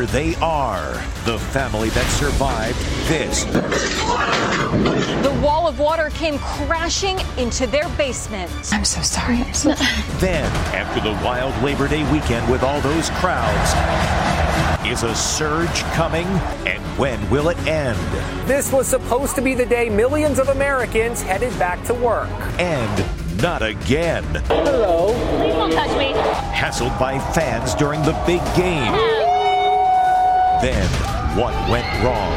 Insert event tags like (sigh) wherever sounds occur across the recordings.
Here they are, the family that survived this. The wall of water came crashing into their basement. I'm so sorry. I'm so (laughs) Then, after the wild Labor Day weekend with all those crowds, is a surge coming? And when will it end? This was supposed to be the day millions of Americans headed back to work. And not again. Hello. Please don't touch me. Hassled by fans during the big game. Then, what went wrong?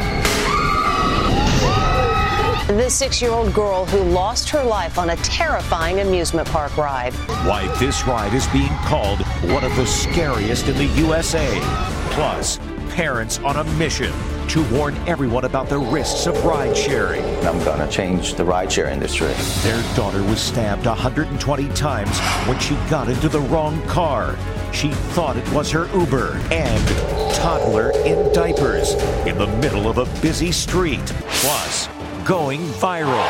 This six year old girl who lost her life on a terrifying amusement park ride. Why this ride is being called one of the scariest in the USA. Plus, parents on a mission to warn everyone about the risks of ride sharing. I'm going to change the ride share industry. Their daughter was stabbed 120 times when she got into the wrong car. She thought it was her Uber and toddler in diapers in the middle of a busy street. Plus, going viral.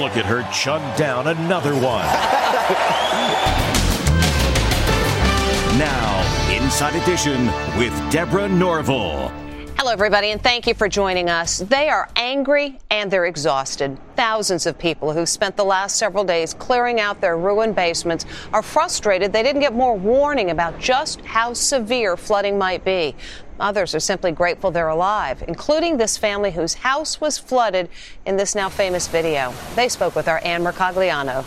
Look at her chug down another one. (laughs) now, Inside Edition with Deborah Norville. Hello, everybody, and thank you for joining us. They are angry and they're exhausted. Thousands of people who spent the last several days clearing out their ruined basements are frustrated they didn't get more warning about just how severe flooding might be. Others are simply grateful they're alive, including this family whose house was flooded in this now famous video. They spoke with our Ann Mercogliano.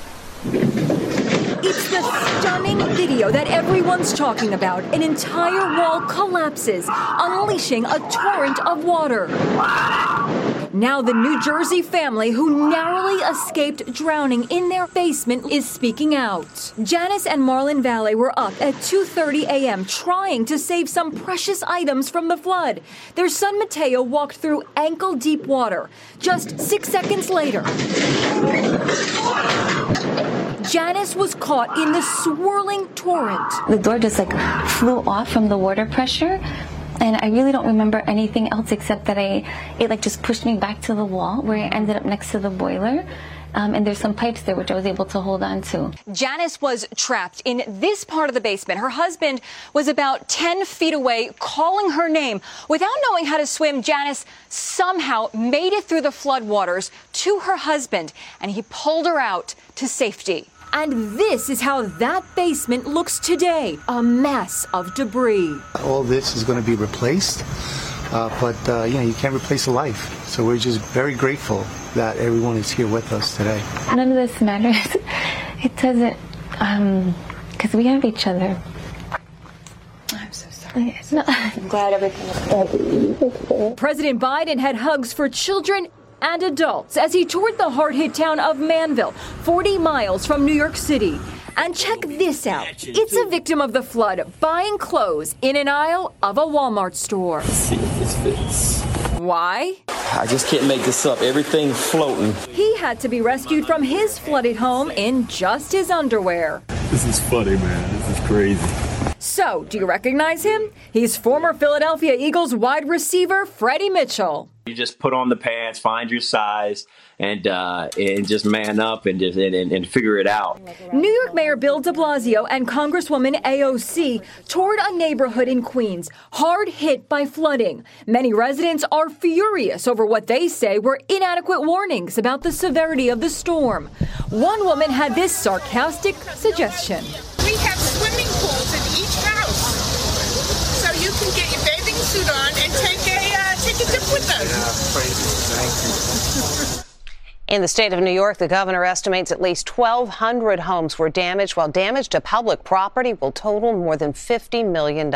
It's the stunning video that everyone's talking about. An entire wall collapses, unleashing a torrent of water. Now the New Jersey family who narrowly escaped drowning in their basement is speaking out. Janice and Marlon Valley were up at 2:30 a.m. trying to save some precious items from the flood. Their son Mateo walked through ankle-deep water. Just 6 seconds later, Janice was caught in the swirling torrent. The door just like flew off from the water pressure. And I really don't remember anything else except that I, it like just pushed me back to the wall where I ended up next to the boiler. Um, and there's some pipes there which I was able to hold on to. Janice was trapped in this part of the basement. Her husband was about 10 feet away calling her name. Without knowing how to swim, Janice somehow made it through the floodwaters to her husband and he pulled her out to safety. And this is how that basement looks today a mess of debris. All this is going to be replaced, uh, but uh, you know, you can't replace a life. So we're just very grateful that everyone is here with us today. None of this matters. (laughs) It doesn't, because we have each other. I'm so sorry. No. (laughs) I'm glad everything is good. President Biden had hugs for children and adults as he toured the hard hit town of Manville, 40 miles from New York City. And check this out it's a victim of the flood buying clothes in an aisle of a Walmart store. See if this fits. Why? I just can't make this up. Everything floating. He had to be rescued from his flooded home in just his underwear. This is funny, man. This is crazy. So, do you recognize him? He's former Philadelphia Eagles wide receiver Freddie Mitchell. You just put on the pants, find your size, and uh, and just man up and just and, and, and figure it out. New York Mayor Bill de Blasio and Congresswoman AOC toured a neighborhood in Queens hard hit by flooding. Many residents are furious over what they say were inadequate warnings about the severity of the storm. One woman had this sarcastic suggestion. We have swimming pools in each house, so you can get your bathing suit on and take a uh, take a dip with us. In the state of New York, the governor estimates at least 1,200 homes were damaged, while damage to public property will total more than $50 million.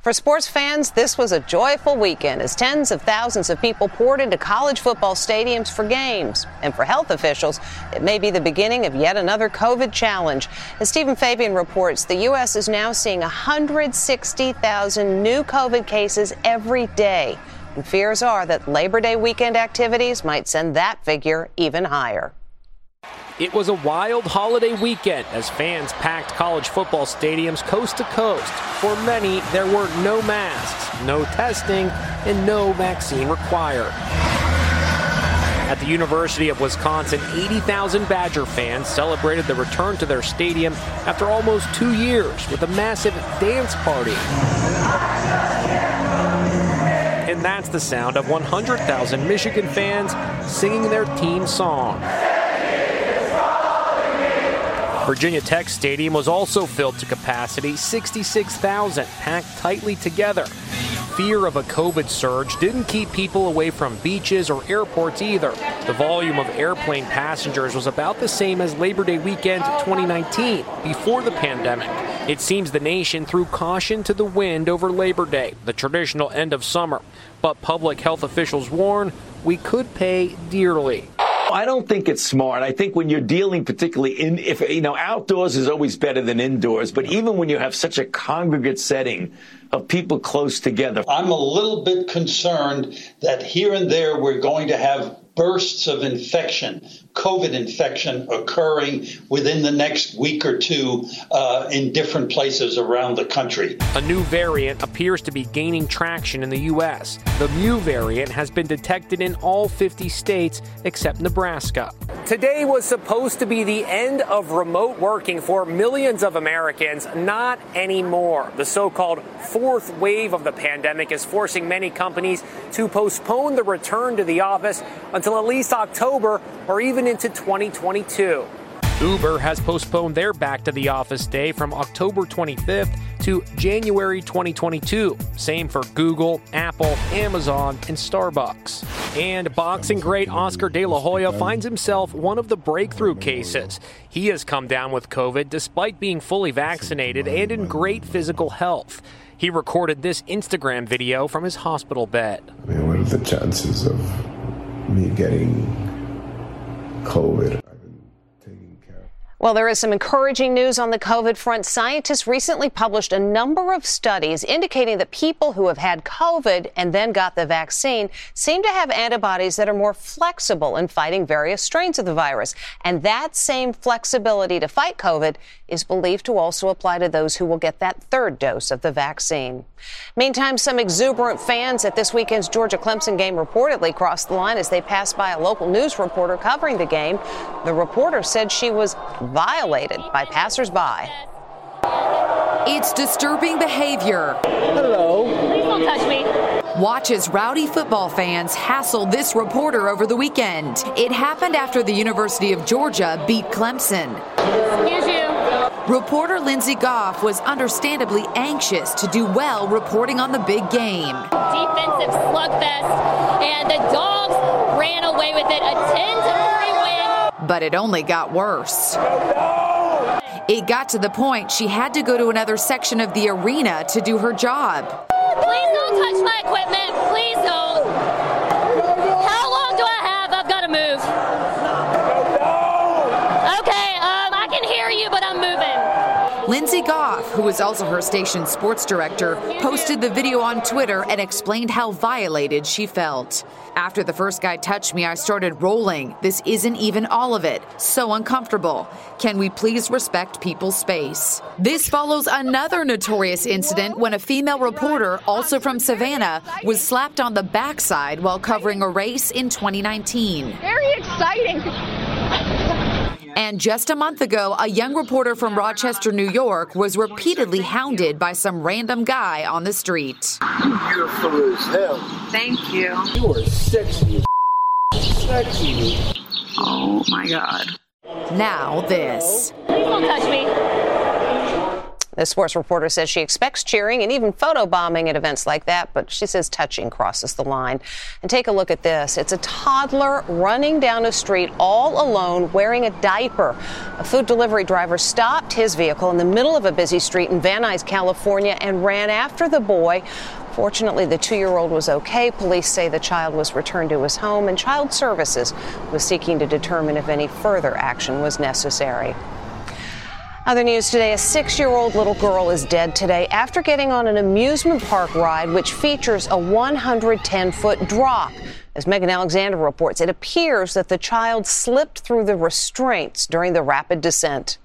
For sports fans, this was a joyful weekend as tens of thousands of people poured into college football stadiums for games. And for health officials, it may be the beginning of yet another COVID challenge. As Stephen Fabian reports, the U.S. is now seeing 160,000 new COVID cases every day. And fears are that Labor Day weekend activities might send that figure even higher. It was a wild holiday weekend as fans packed college football stadiums coast to coast. For many, there were no masks, no testing, and no vaccine required. At the University of Wisconsin, 80,000 Badger fans celebrated the return to their stadium after almost two years with a massive dance party. And that's the sound of 100,000 Michigan fans singing their team song. Virginia Tech Stadium was also filled to capacity, 66,000 packed tightly together. Fear of a COVID surge didn't keep people away from beaches or airports either. The volume of airplane passengers was about the same as Labor Day weekend 2019, before the pandemic. It seems the nation threw caution to the wind over Labor Day, the traditional end of summer. But public health officials warn we could pay dearly. I don't think it's smart. I think when you're dealing particularly in, if, you know, outdoors is always better than indoors, but even when you have such a congregate setting of people close together. I'm a little bit concerned that here and there we're going to have bursts of infection, COVID infection occurring within the next week or two uh, in different places around the country. A new variant appears to be gaining traction in the U.S. The Mu variant has been detected in all 50 states except Nebraska. Today was supposed to be the end of remote working for millions of Americans. Not anymore. The so called fourth wave of the pandemic is forcing many companies to postpone the return to the office until at least October or even into 2022. Uber has postponed their back to the office day from October 25th to January 2022. Same for Google, Apple, Amazon, and Starbucks. And boxing great Oscar De La Hoya finds himself one of the breakthrough cases. He has come down with COVID despite being fully vaccinated and in great physical health. He recorded this Instagram video from his hospital bed. I mean, what are the chances of me getting Colbert. Well, there is some encouraging news on the COVID front. Scientists recently published a number of studies indicating that people who have had COVID and then got the vaccine seem to have antibodies that are more flexible in fighting various strains of the virus. And that same flexibility to fight COVID is believed to also apply to those who will get that third dose of the vaccine. Meantime, some exuberant fans at this weekend's Georgia Clemson game reportedly crossed the line as they passed by a local news reporter covering the game. The reporter said she was violated by passersby. It's disturbing behavior. Hello. Please don't touch me. Watch as rowdy football fans hassle this reporter over the weekend. It happened after the University of Georgia beat Clemson. Excuse you. Reporter Lindsey Goff was understandably anxious to do well reporting on the big game. Defensive slugfest, and the dogs ran away with it. A 10 to 3 win. But it only got worse. It got to the point she had to go to another section of the arena to do her job. Please don't touch my equipment. Please don't. Lindsey Goff, who was also her station's sports director, posted the video on Twitter and explained how violated she felt. After the first guy touched me, I started rolling. This isn't even all of it. So uncomfortable. Can we please respect people's space? This follows another notorious incident when a female reporter, also from Savannah, was slapped on the backside while covering a race in 2019. Very exciting. And just a month ago, a young reporter from Rochester, New York, was repeatedly hounded by some random guy on the street. You Beautiful as hell. Thank you. You are sexy. Sexy. Oh my God. Now, this. Please don't touch me. The sports reporter says she expects cheering and even photo bombing at events like that, but she says touching crosses the line. And take a look at this. It's a toddler running down a street all alone wearing a diaper. A food delivery driver stopped his vehicle in the middle of a busy street in Van Nuys, California, and ran after the boy. Fortunately, the two year old was okay. Police say the child was returned to his home, and Child Services was seeking to determine if any further action was necessary. Other news today a six year old little girl is dead today after getting on an amusement park ride which features a 110 foot drop. As Megan Alexander reports, it appears that the child slipped through the restraints during the rapid descent.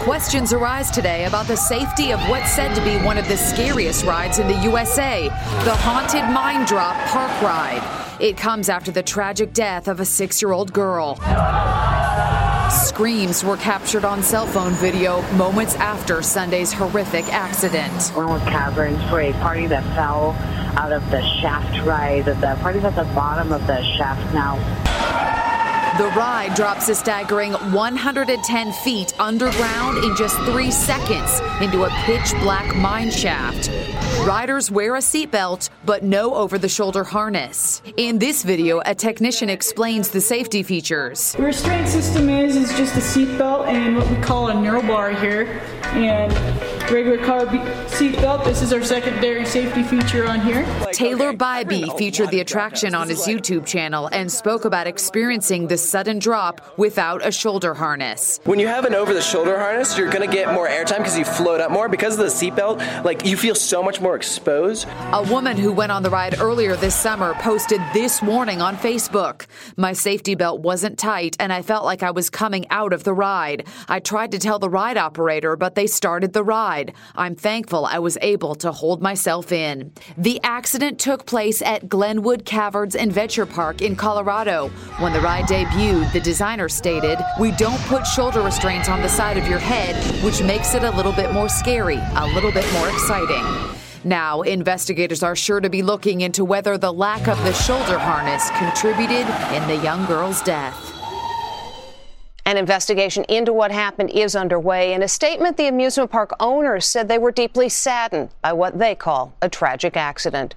Questions arise today about the safety of what's said to be one of the scariest rides in the USA, the Haunted Mine Drop Park Ride. It comes after the tragic death of a six year old girl. Screams were captured on cell phone video moments after Sunday's horrific accident. Glenwood Caverns for a party that fell out of the shaft ride. The party's at the bottom of the shaft now. The ride drops a staggering 110 feet underground in just three seconds into a pitch black mine shaft. Riders wear a seatbelt, but no over the shoulder harness. In this video, a technician explains the safety features. The restraint system is is just a seatbelt and what we call a neural bar here. And regular car seatbelt. This is our secondary safety feature on here. Taylor Bybee featured the attraction on his YouTube channel and spoke about experiencing the sudden drop without a shoulder harness. When you have an over the shoulder harness, you're going to get more airtime because you float up more. Because of the seatbelt, like you feel so much more exposed. A woman who went on the ride earlier this summer posted this warning on Facebook. My safety belt wasn't tight and I felt like I was coming out of the ride. I tried to tell the ride operator, but they started the ride. I'm thankful I was able to hold myself in. The accident took place at Glenwood Caverns Adventure Park in Colorado. When the ride debuted, the designer stated, We don't put shoulder restraints on the side of your head, which makes it a little bit more scary, a little bit more exciting. Now, investigators are sure to be looking into whether the lack of the shoulder harness contributed in the young girl's death. An investigation into what happened is underway. In a statement, the amusement park owners said they were deeply saddened by what they call a tragic accident.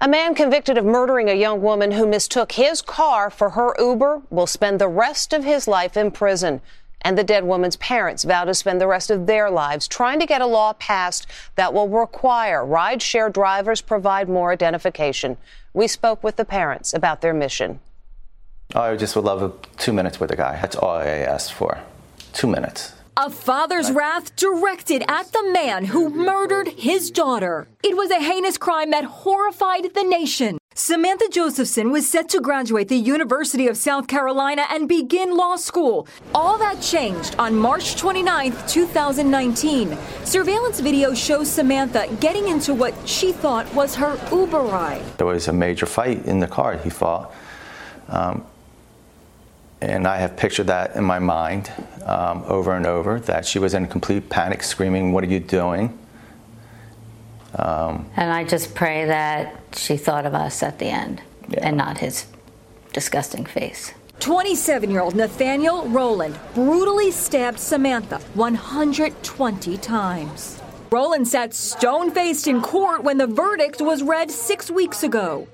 A man convicted of murdering a young woman who mistook his car for her Uber will spend the rest of his life in prison. And the dead woman's parents vow to spend the rest of their lives trying to get a law passed that will require rideshare drivers provide more identification. We spoke with the parents about their mission. I just would love a, two minutes with a guy. That's all I asked for. Two minutes. A father's wrath directed at the man who murdered his daughter. It was a heinous crime that horrified the nation. Samantha Josephson was set to graduate the University of South Carolina and begin law school. All that changed on March 29, 2019. Surveillance video shows Samantha getting into what she thought was her Uber ride. There was a major fight in the car, he thought. Um, and I have pictured that in my mind um, over and over that she was in complete panic, screaming, What are you doing? Um, and I just pray that she thought of us at the end yeah. and not his disgusting face. 27 year old Nathaniel Rowland brutally stabbed Samantha 120 times. Rowland sat stone faced in court when the verdict was read six weeks ago.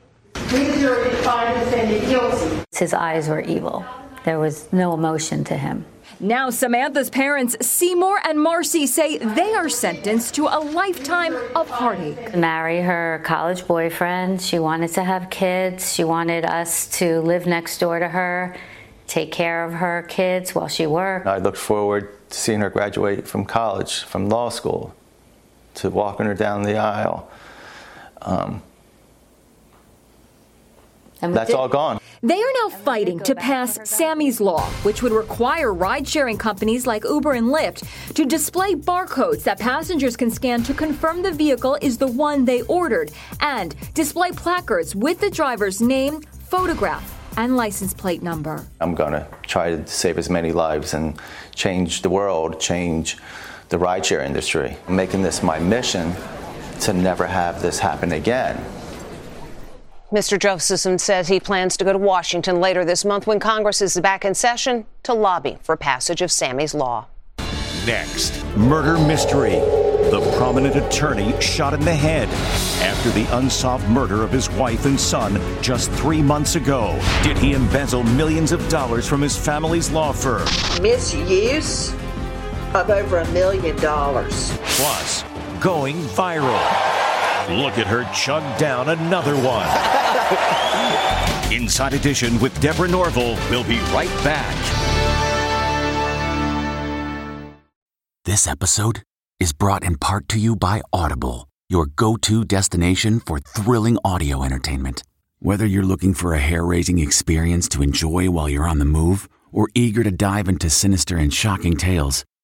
His eyes were evil. There was no emotion to him. Now, Samantha's parents, Seymour and Marcy, say they are sentenced to a lifetime of heartache. Marry her college boyfriend. She wanted to have kids. She wanted us to live next door to her, take care of her kids while she worked. I looked forward to seeing her graduate from college, from law school, to walking her down the aisle. Um, that's all gone. They are now fighting to pass Sammy's Law, which would require ride sharing companies like Uber and Lyft to display barcodes that passengers can scan to confirm the vehicle is the one they ordered and display placards with the driver's name, photograph, and license plate number. I'm going to try to save as many lives and change the world, change the rideshare industry. I'm making this my mission to never have this happen again. Mr. Josephson says he plans to go to Washington later this month when Congress is back in session to lobby for passage of Sammy's Law. Next, murder mystery. The prominent attorney shot in the head after the unsolved murder of his wife and son just three months ago. Did he embezzle millions of dollars from his family's law firm? Misuse of over a million dollars. Plus, going viral. Look at her chug down another one. (laughs) Inside Edition with Deborah Norville. We'll be right back. This episode is brought in part to you by Audible, your go to destination for thrilling audio entertainment. Whether you're looking for a hair raising experience to enjoy while you're on the move or eager to dive into sinister and shocking tales,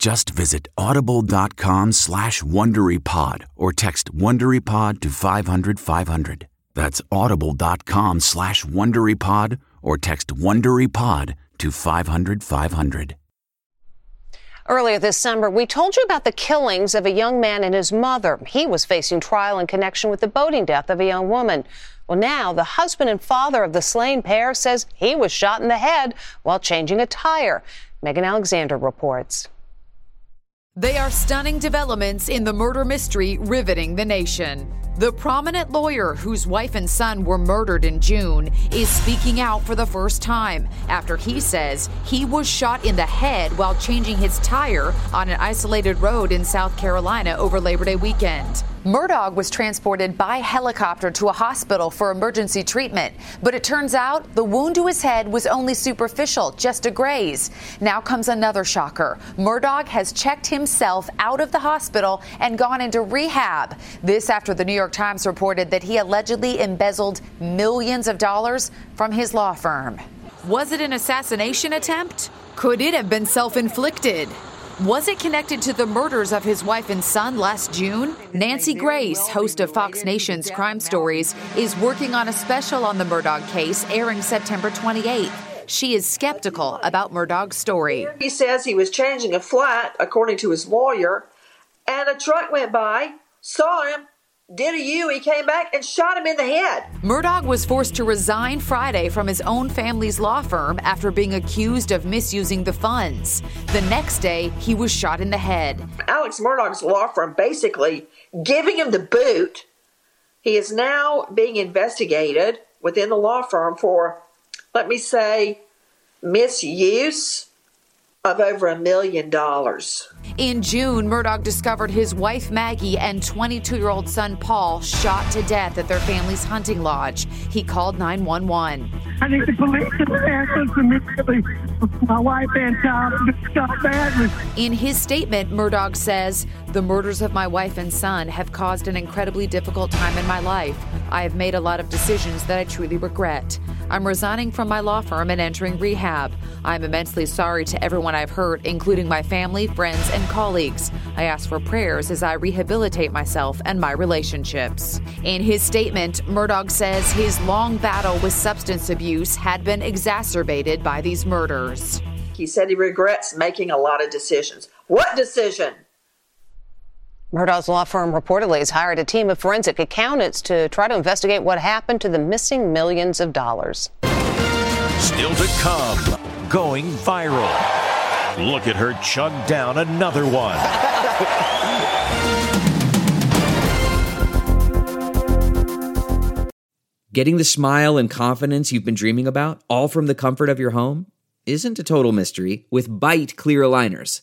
Just visit audible.com slash WonderyPod or text WonderyPod to 500 500. That's audible.com slash WonderyPod or text WonderyPod to 500 500. Earlier this summer, we told you about the killings of a young man and his mother. He was facing trial in connection with the boating death of a young woman. Well, now the husband and father of the slain pair says he was shot in the head while changing a tire. Megan Alexander reports. They are stunning developments in the murder mystery riveting the nation. The prominent lawyer whose wife and son were murdered in June is speaking out for the first time after he says he was shot in the head while changing his tire on an isolated road in South Carolina over Labor Day weekend. Murdaugh was transported by helicopter to a hospital for emergency treatment, but it turns out the wound to his head was only superficial, just a graze. Now comes another shocker. Murdaugh has checked himself out of the hospital and gone into rehab. This after the New York Times reported that he allegedly embezzled millions of dollars from his law firm. Was it an assassination attempt? Could it have been self inflicted? Was it connected to the murders of his wife and son last June? Nancy Grace, host of Fox Nation's Crime Stories, is working on a special on the Murdaugh case airing September 28th. She is skeptical about Murdaugh's story. He says he was changing a flat, according to his lawyer, and a truck went by, saw him, did a U, he came back and shot him in the head. Murdaugh was forced to resign Friday from his own family's law firm after being accused of misusing the funds. The next day, he was shot in the head. Alex Murdaugh's law firm basically giving him the boot. He is now being investigated within the law firm for, let me say, misuse of over a million dollars. In June, Murdaugh discovered his wife Maggie and 22 year old son Paul shot to death at their family's hunting lodge. He called 911. I need the police to answer immediately. My wife and child got badly. In his statement, Murdaugh says, The murders of my wife and son have caused an incredibly difficult time in my life. I have made a lot of decisions that I truly regret. I'm resigning from my law firm and entering rehab. I'm immensely sorry to everyone I've hurt, including my family, friends, and colleagues. I ask for prayers as I rehabilitate myself and my relationships. In his statement, Murdaugh says his long battle with substance abuse had been exacerbated by these murders. He said he regrets making a lot of decisions. What decision? Murdaugh's law firm reportedly has hired a team of forensic accountants to try to investigate what happened to the missing millions of dollars. Still to come, going viral. Look at her chug down another one. Getting the smile and confidence you've been dreaming about, all from the comfort of your home, isn't a total mystery with Byte clear aligners.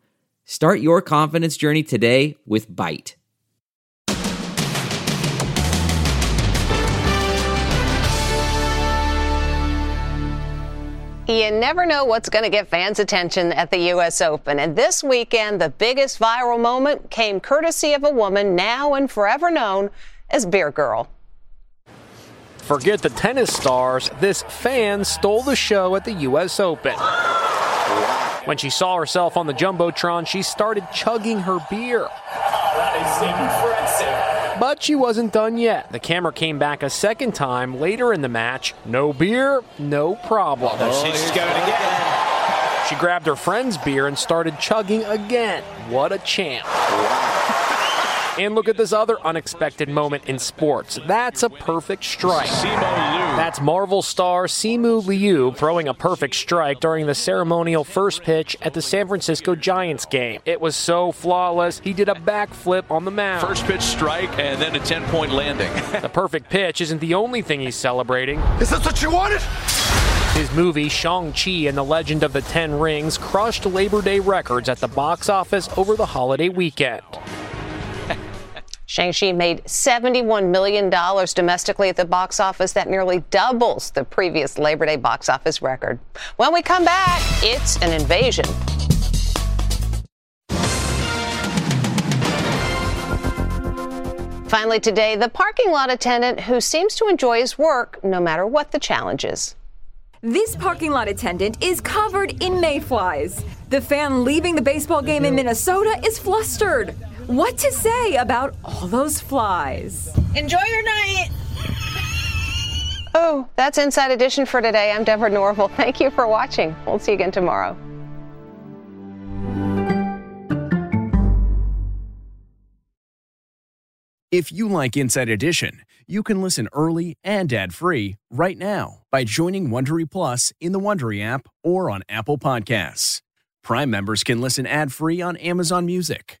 Start your confidence journey today with Byte. You never know what's going to get fans' attention at the U.S. Open. And this weekend, the biggest viral moment came courtesy of a woman now and forever known as Beer Girl. Forget the tennis stars. This fan stole the show at the U.S. Open. When she saw herself on the Jumbotron, she started chugging her beer. But she wasn't done yet. The camera came back a second time later in the match. No beer, no problem. Oh, she's going again. She grabbed her friend's beer and started chugging again. What a champ. And look at this other unexpected moment in sports. That's a perfect strike. That's Marvel star Simu Liu throwing a perfect strike during the ceremonial first pitch at the San Francisco Giants game. It was so flawless, he did a backflip on the mound. First pitch strike and then a 10 point landing. (laughs) the perfect pitch isn't the only thing he's celebrating. Is this what you wanted? His movie Shang-Chi and the Legend of the Ten Rings crushed Labor Day records at the box office over the holiday weekend. Shang-Chi made $71 million domestically at the box office. That nearly doubles the previous Labor Day box office record. When we come back, it's an invasion. Finally, today, the parking lot attendant who seems to enjoy his work no matter what the challenge is. This parking lot attendant is covered in mayflies. The fan leaving the baseball game in Minnesota is flustered. What to say about all those flies? Enjoy your night. Oh, that's Inside Edition for today. I'm Deborah Norville. (laughs) Thank you for watching. We'll see you again tomorrow. If you like Inside Edition, you can listen early and ad-free right now by joining Wondery Plus in the Wondery app or on Apple Podcasts. Prime members can listen ad-free on Amazon Music.